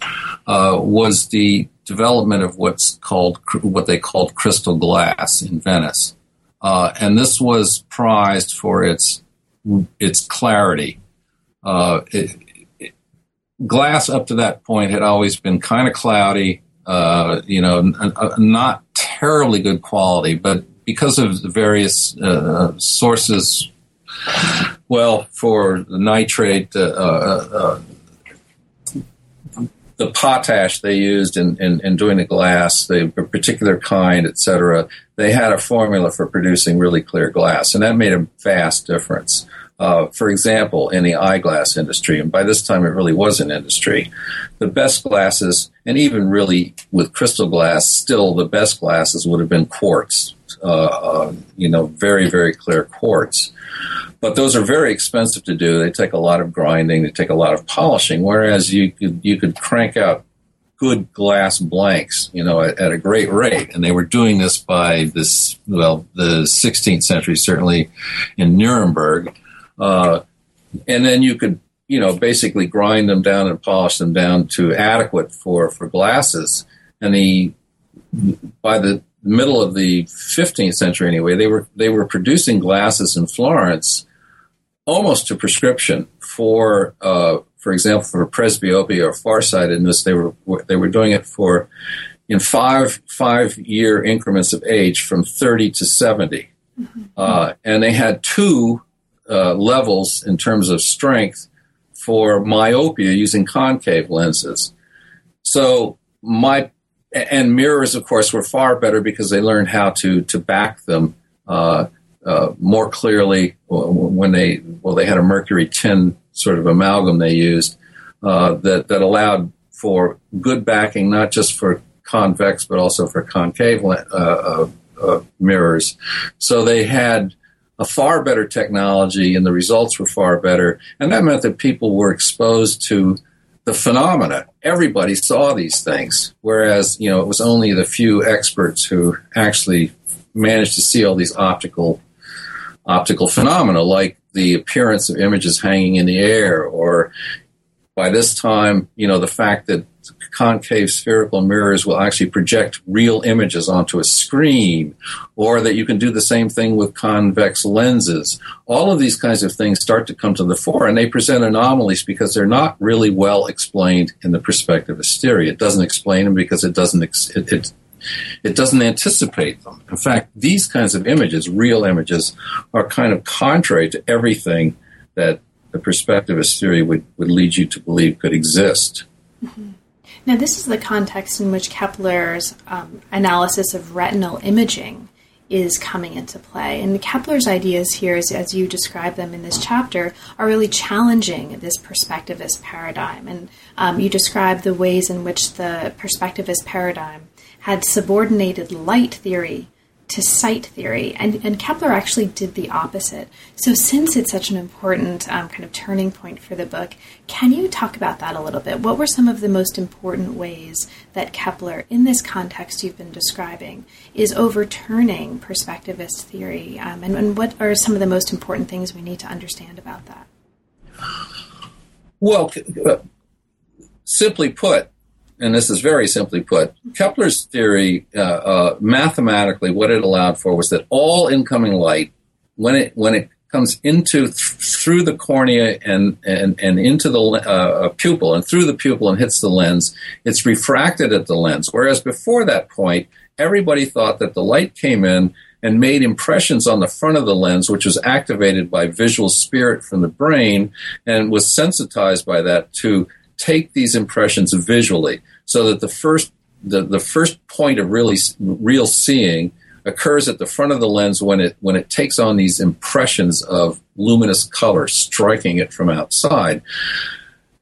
uh, was the development of what's called what they called crystal glass in Venice, uh, and this was prized for its its clarity. Uh, it, glass up to that point had always been kind of cloudy, uh, you know, n- n- not terribly good quality, but because of the various uh, sources, well, for nitrate uh, the potash they used in, in, in doing the glass, the particular kind, etc., they had a formula for producing really clear glass, and that made a vast difference. Uh, for example, in the eyeglass industry, and by this time it really was an industry, the best glasses, and even really with crystal glass, still the best glasses would have been quartz, uh, uh, you know, very, very clear quartz. But those are very expensive to do. They take a lot of grinding, they take a lot of polishing, whereas you could, you could crank out good glass blanks, you know, at, at, a great rate. And they were doing this by this, well, the 16th century, certainly in Nuremberg. Uh, and then you could, you know, basically grind them down and polish them down to adequate for, for glasses. And the, by the middle of the 15th century anyway, they were, they were producing glasses in Florence almost to prescription for, uh, for example, for presbyopia or farsightedness, they were they were doing it for in five five year increments of age from 30 to 70, mm-hmm. uh, and they had two uh, levels in terms of strength for myopia using concave lenses. So my and mirrors, of course, were far better because they learned how to to back them uh, uh, more clearly when they well they had a mercury tin sort of amalgam they used uh, that that allowed for good backing, not just for convex but also for concave uh, uh, uh, mirrors. So they had a far better technology, and the results were far better, and that meant that people were exposed to the phenomena. Everybody saw these things, whereas you know it was only the few experts who actually managed to see all these optical optical phenomena, like the appearance of images hanging in the air, or by this time, you know, the fact that concave spherical mirrors will actually project real images onto a screen, or that you can do the same thing with convex lenses. All of these kinds of things start to come to the fore, and they present anomalies because they're not really well explained in the perspective perspectivist theory. It doesn't explain them because it doesn't it, it, it doesn't anticipate them. In fact, these kinds of images, real images, are kind of contrary to everything that the perspectivist theory would, would lead you to believe could exist. Mm-hmm. Now, this is the context in which Kepler's um, analysis of retinal imaging is coming into play. And Kepler's ideas here, as, as, you describe them in this chapter, are really challenging this perspectivist paradigm. And um, you describe the ways in which the perspectivist paradigm had subordinated light theory to sight theory, and, and Kepler actually did the opposite. So, since it's such an important um, kind of turning point for the book, can you talk about that a little bit? What were some of the most important ways that Kepler, in this context you've been describing, is overturning perspectivist theory, um, and, and what are some of the most important things we need to understand about that? Well, uh, simply put, and this is very simply put, Kepler's theory, uh, uh, mathematically, what it allowed for was that all incoming light, when it when it comes into th- through the cornea and and and into the uh, pupil and through the pupil and hits the lens, it's refracted at the lens. Whereas before that point, everybody thought that the light came in and made impressions on the front of the lens, which was activated by visual spirit from the brain and was sensitized by that to take these impressions visually so that the first the, the first point of really real seeing occurs at the front of the lens when it when it takes on these impressions of luminous color striking it from outside.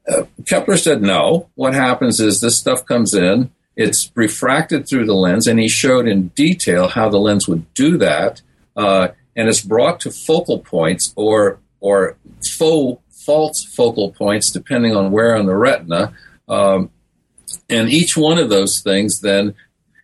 Uh, Kepler said no. What happens is this stuff comes in, it's refracted through the lens, and he showed in detail how the lens would do that, uh, and it's brought to focal points or or faux false focal points depending on where on the retina. Um, and each one of those things then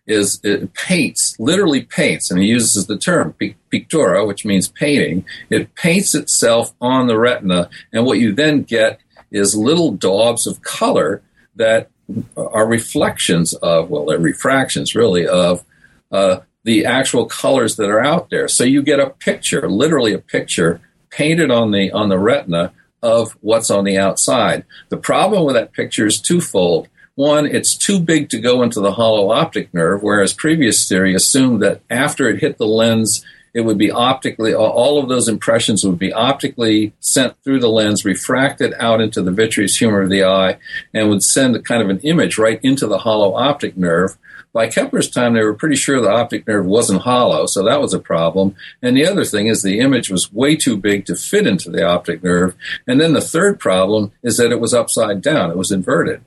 is it paints, literally paints, and he uses the term pictura, which means painting. It paints itself on the retina, and what you then get is little daubs of color that are reflections of, well, they're refractions really, of uh, the actual colors that are out there. So you get a picture, literally a picture, painted on the on the retina of what's on the outside. The problem with that picture is twofold. One, it's too big to go into the hollow optic nerve, whereas previous theory assumed that after it hit the lens, it would be optically, all of those impressions would be optically sent through the lens, refracted out into the vitreous humor of the eye, and would send a kind of an image right into the hollow optic nerve. By Kepler's time, they were pretty sure the optic nerve wasn't hollow, so that was a problem. And the other thing is the image was way too big to fit into the optic nerve. And then the third problem is that it was upside down, it was inverted.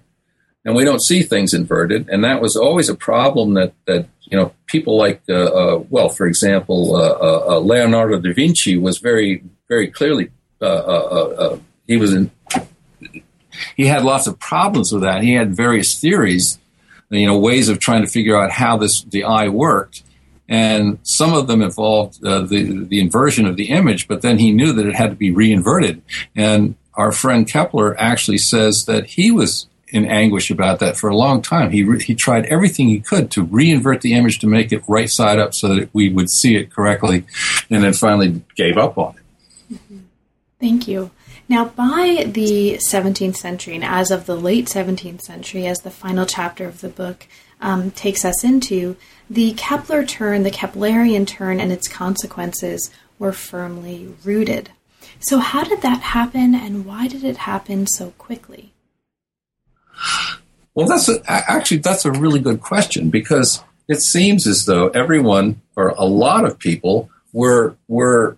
And we don't see things inverted, and that was always a problem that, that you know people like uh, uh, well, for example, uh, uh, uh Leonardo da Vinci was very very clearly uh, he was in he had lots of problems with that. He had various theories you know, ways of trying to figure out how this the eye worked. And some of them involved the the inversion of the image, but then he knew that it had to be reinverted. And our friend Kepler actually says that he was in anguish about that for a long time. He re- he tried everything he could to reinvert the image to make it right side up so that we would see it correctly, and then finally gave up on it. Mm-hmm. Thank you. Now, by the 17th century, and as of the late 17th century, as the final chapter of the book um, takes us into, the Kepler turn, the Keplerian turn, and its consequences were firmly rooted. So, how did that happen, and why did it happen so quickly? Well, that's a, actually that's a really good question because it seems as though everyone or a lot of people were were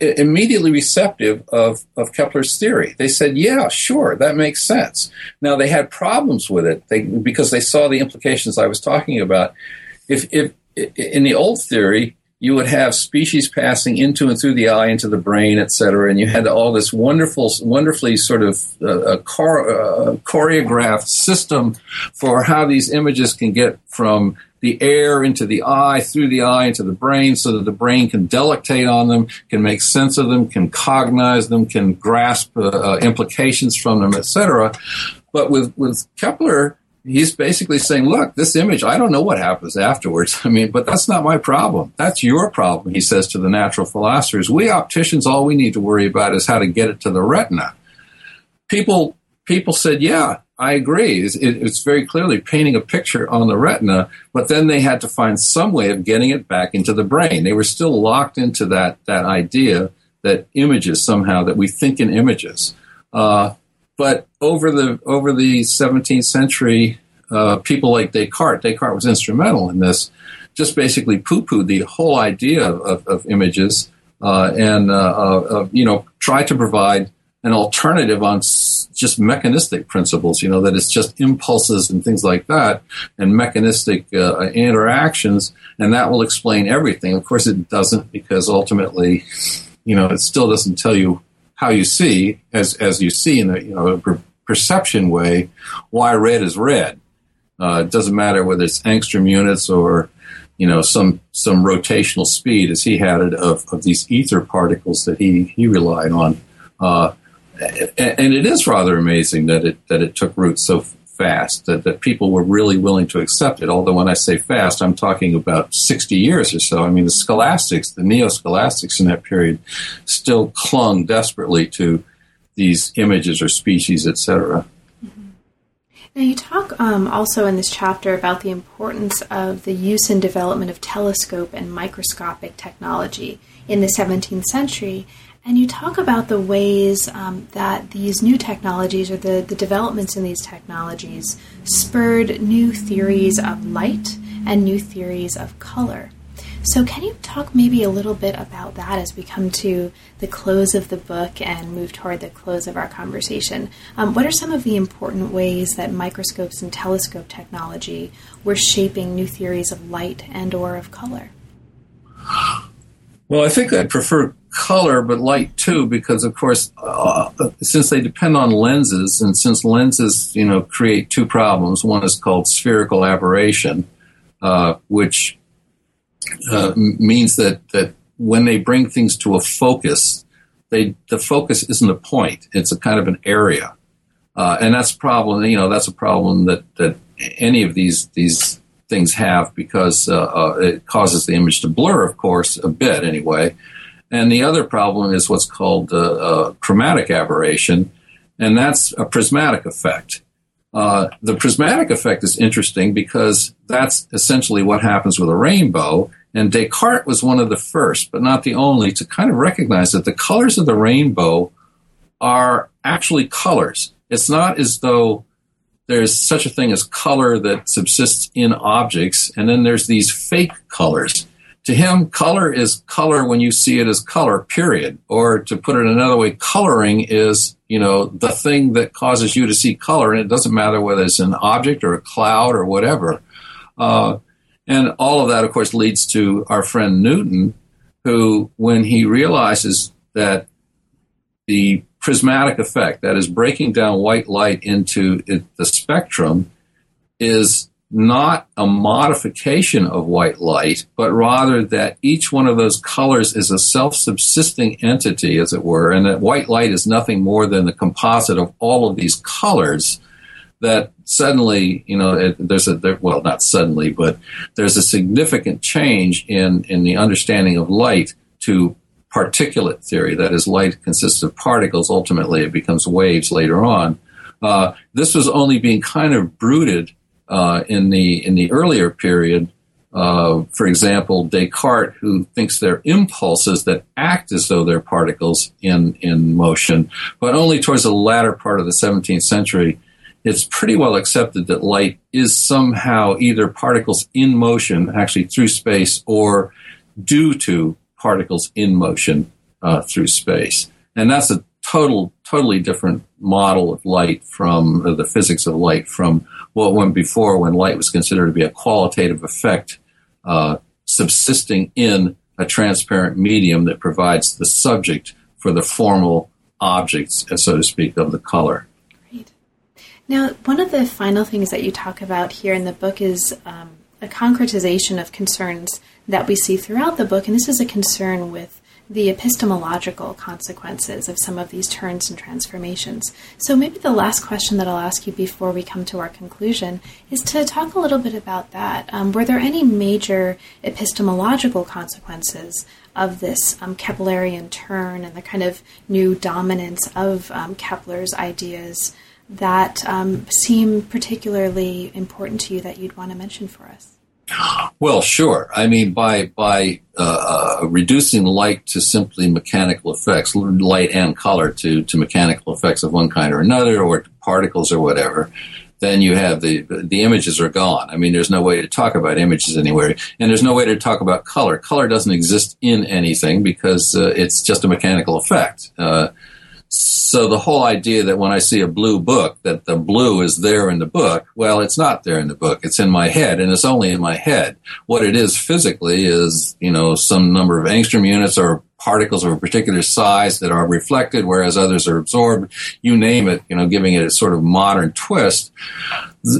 immediately receptive of, of Kepler's theory. They said, yeah, sure, that makes sense. Now, they had problems with it they, because they saw the implications I was talking about. If, if in the old theory, you would have species passing into and through the eye, into the brain, et cetera, and you had all this wonderful, wonderfully sort of uh, chore- uh, choreographed system for how these images can get from the air into the eye, through the eye into the brain, so that the brain can delectate on them, can make sense of them, can cognize them, can grasp uh, uh, implications from them, et cetera. But with with Kepler, he's basically saying, look, this image, I don't know what happens afterwards. I mean, but that's not my problem. That's your problem, he says to the natural philosophers. We opticians, all we need to worry about is how to get it to the retina. People, people said, yeah, I agree. It's, it's, very clearly painting a picture on the retina, but then they had to find some way of getting it back into the brain. They were still locked into that that idea that images somehow that we think in images. Uh, but over the over the 17th century, uh, people like Descartes, Descartes was instrumental in this, just basically poo-pooed the whole idea of, of images uh, and uh, you know tried to provide an alternative on just mechanistic principles, you know, that it's just impulses and things like that and mechanistic uh, interactions, and that will explain everything. Of course, it doesn't because ultimately, you know, it still doesn't tell you how you see as, as you see in a, you know, perception way why red is red. Uh, it doesn't matter whether it's angstrom units or you know some some rotational speed as he had it of, of these ether particles that he he relied on. Uh, and it is rather amazing that it that it took root so fast that, that people were really willing to accept it. Although when I say fast, I'm talking about 60 years or so. I mean, the scholastics, the neo-scholastics in that period, still clung desperately to these images or species, etc. Mm-hmm. Now, you talk um, also in this chapter about the importance of the use and development of telescope and microscopic technology in the 17th century and you talk about the ways um, that these new technologies or the, the developments in these technologies spurred new theories of light and new theories of color. So, can you talk maybe a little bit about that as we come to the close of the book and move toward the close of our conversation? Um, what are some of the important ways that microscopes and telescope technology were shaping new theories of light and or of color? Well, I think I'd prefer color, but light too, because of course, uh, since they depend on lenses, and since lenses, you know, create two problems. One is called spherical aberration, uh, which uh, means that that when they bring things to a focus, they the focus isn't a point; it's a kind of an area, uh, and that's a problem. You know, that's a problem that that any of these these things have because uh, uh, it causes the image to blur, of course, a bit anyway. And the other problem is what's called uh, chromatic aberration, and that's a prismatic effect. Uh, the prismatic effect is interesting because that's essentially what happens with a rainbow. And Descartes was one of the first, but not the only, to kind of recognize that the colors of the rainbow are actually colors. It's not as though there's such a thing as color that subsists in objects, and then there's these fake colors to him, color is color when you see it as color, period. Or to put it another way, coloring is, you know, the thing that causes you to see color. And it doesn't matter whether it's an object or a cloud or whatever. Uh, and all of that, of course, leads to our friend Newton, who, when he realizes that the prismatic effect, that is breaking down white light into it, the spectrum, is not a modification of white light, but rather that each one of those colors is a self subsisting entity, as it were, and that white light is nothing more than the composite of all of these colors. That suddenly, you know, it, there's a there, well, not suddenly, but there's a significant change in in the understanding of light to particulate theory. That is, light consists of particles. Ultimately, it becomes waves later on. Uh, this was only being kind of brooded uh, in the in the earlier period. Uh, for example, Descartes, who thinks they're impulses that act as though they're particles in in motion, but only towards the latter part of the 17th century, it's pretty well accepted that light is somehow either particles in motion, actually through space, or due to particles in motion uh, through space. And that's a total, totally different model of light from uh, the physics of light from what went before when light was considered to be a qualitative effect uh, subsisting in a transparent medium that provides the subject for the formal objects, uh, so to speak, of the color. Great. Now, one of the final things that you talk about here in the book is um, a concretization of concerns that we see throughout the book, and this is a concern with the epistemological consequences of some of these turns and transformations. So, maybe the last question that I'll ask you before we come to our conclusion is to talk a little bit about that. Um, were there any major epistemological consequences of this um, Keplerian turn and the kind of new dominance of um, Kepler's ideas that um, seem particularly important to you that you'd want to mention for us? Well, sure. I mean, by by uh, uh, reducing light to simply mechanical effects, light and color to to mechanical effects of one kind or another, or particles or whatever, then you have the the images are gone. I mean, there's no way to talk about images anywhere, and there's no way to talk about color. Color doesn't exist in anything because uh, it's just a mechanical effect. Uh, so the whole idea that when I see a blue book, that the blue is there in the book, well, it's not there in the book. It's in my head, and it's only in my head. What it is physically is, you know, some number of angstrom units or particles of a particular size that are reflected, whereas others are absorbed. You name it, you know, giving it a sort of modern twist.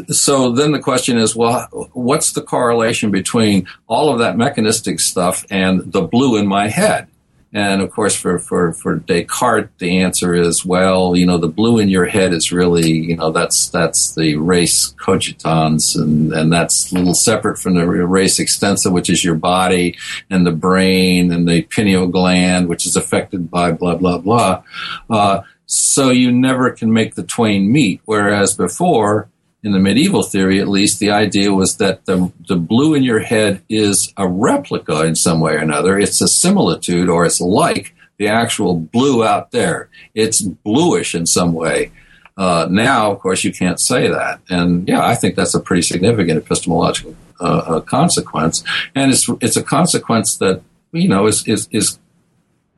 So then the question is, well, what's the correlation between all of that mechanistic stuff and the blue in my head? And of course, for, for, for Descartes, the answer is, well, you know, the blue in your head is really, you know, that's, that's the res cogitans and, and that's a little separate from the res extensa, which is your body and the brain and the pineal gland, which is affected by blah, blah, blah. Uh, so you never can make the twain meet. Whereas before, in the medieval theory at least, the idea was that the, the blue in your head is a replica in some way or another. It's a similitude or it's like the actual blue out there. It's bluish in some way. Uh, now, of course, you can't say that. And yeah, I think that's a pretty significant epistemological uh, uh, consequence. And it's, it's a consequence that, you know, is, is, is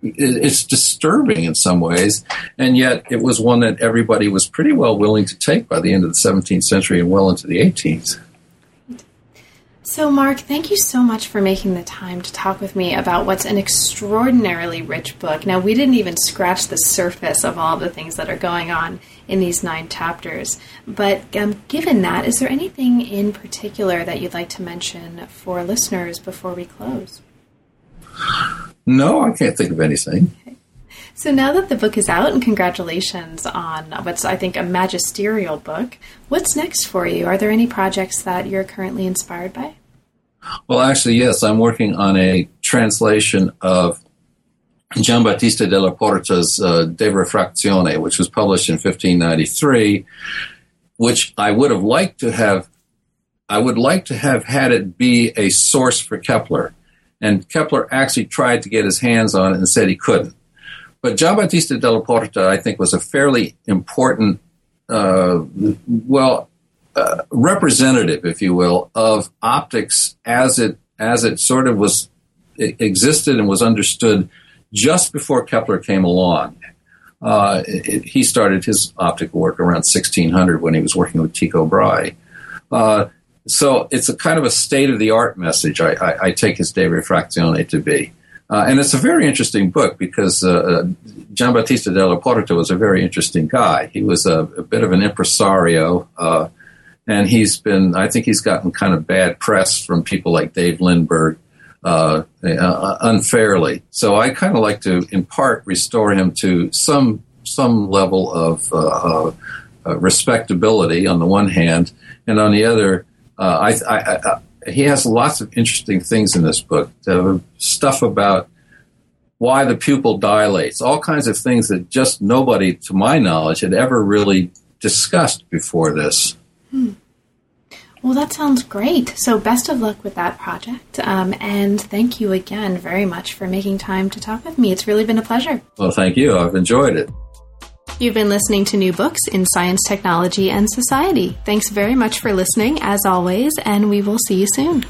it's disturbing in some ways, and yet it was one that everybody was pretty well willing to take by the end of the 17th century and well into the 18th. So, Mark, thank you so much for making the time to talk with me about what's an extraordinarily rich book. Now, we didn't even scratch the surface of all the things that are going on in these nine chapters. But um, given that, is there anything in particular that you'd like to mention for listeners before we close? No, I can't think of anything. So now that the book is out, and congratulations on what's I think a magisterial book, what's next for you? Are there any projects that you're currently inspired by? Well, actually, yes. I'm working on a translation of Giambattista della Porta's uh, De Refractione, which was published in 1593, which I would have liked to have. I would like to have had it be a source for Kepler and Kepler actually tried to get his hands on it and said he couldn't. But Giambattista della Porta, I think, was a fairly important, uh, well, uh, representative, if you will, of optics as it as it sort of was existed and was understood just before Kepler came along. Uh, it, he started his optical work around 1600 when he was working with Tycho Brahe. Uh, so it's a kind of a state of the art message. I, I, I, take his De Refractione to be. Uh, and it's a very interesting book because uh, uh, Giambattista della Porta was a very interesting guy. He was a, a bit of an impresario. Uh, and he's been, I think he's gotten kind of bad press from people like Dave Lindberg. Uh, uh, unfairly, so I kind of like to, in part, restore him to some some level of uh, uh, uh respectability on the one hand, and on the other, I, I, I, he has lots of interesting things in this book. stuff about why the pupil dilates, all kinds of things that just nobody, to my knowledge, had ever really discussed before this. Hmm. Well, that sounds great. So, best of luck with that project. Um, and thank you again very much for making time to talk with me. It's really been a pleasure. Well, thank you. I've enjoyed it. You've been listening to New Books in Science, Technology, and Society. Thanks very much for listening, as always, and we will see you soon.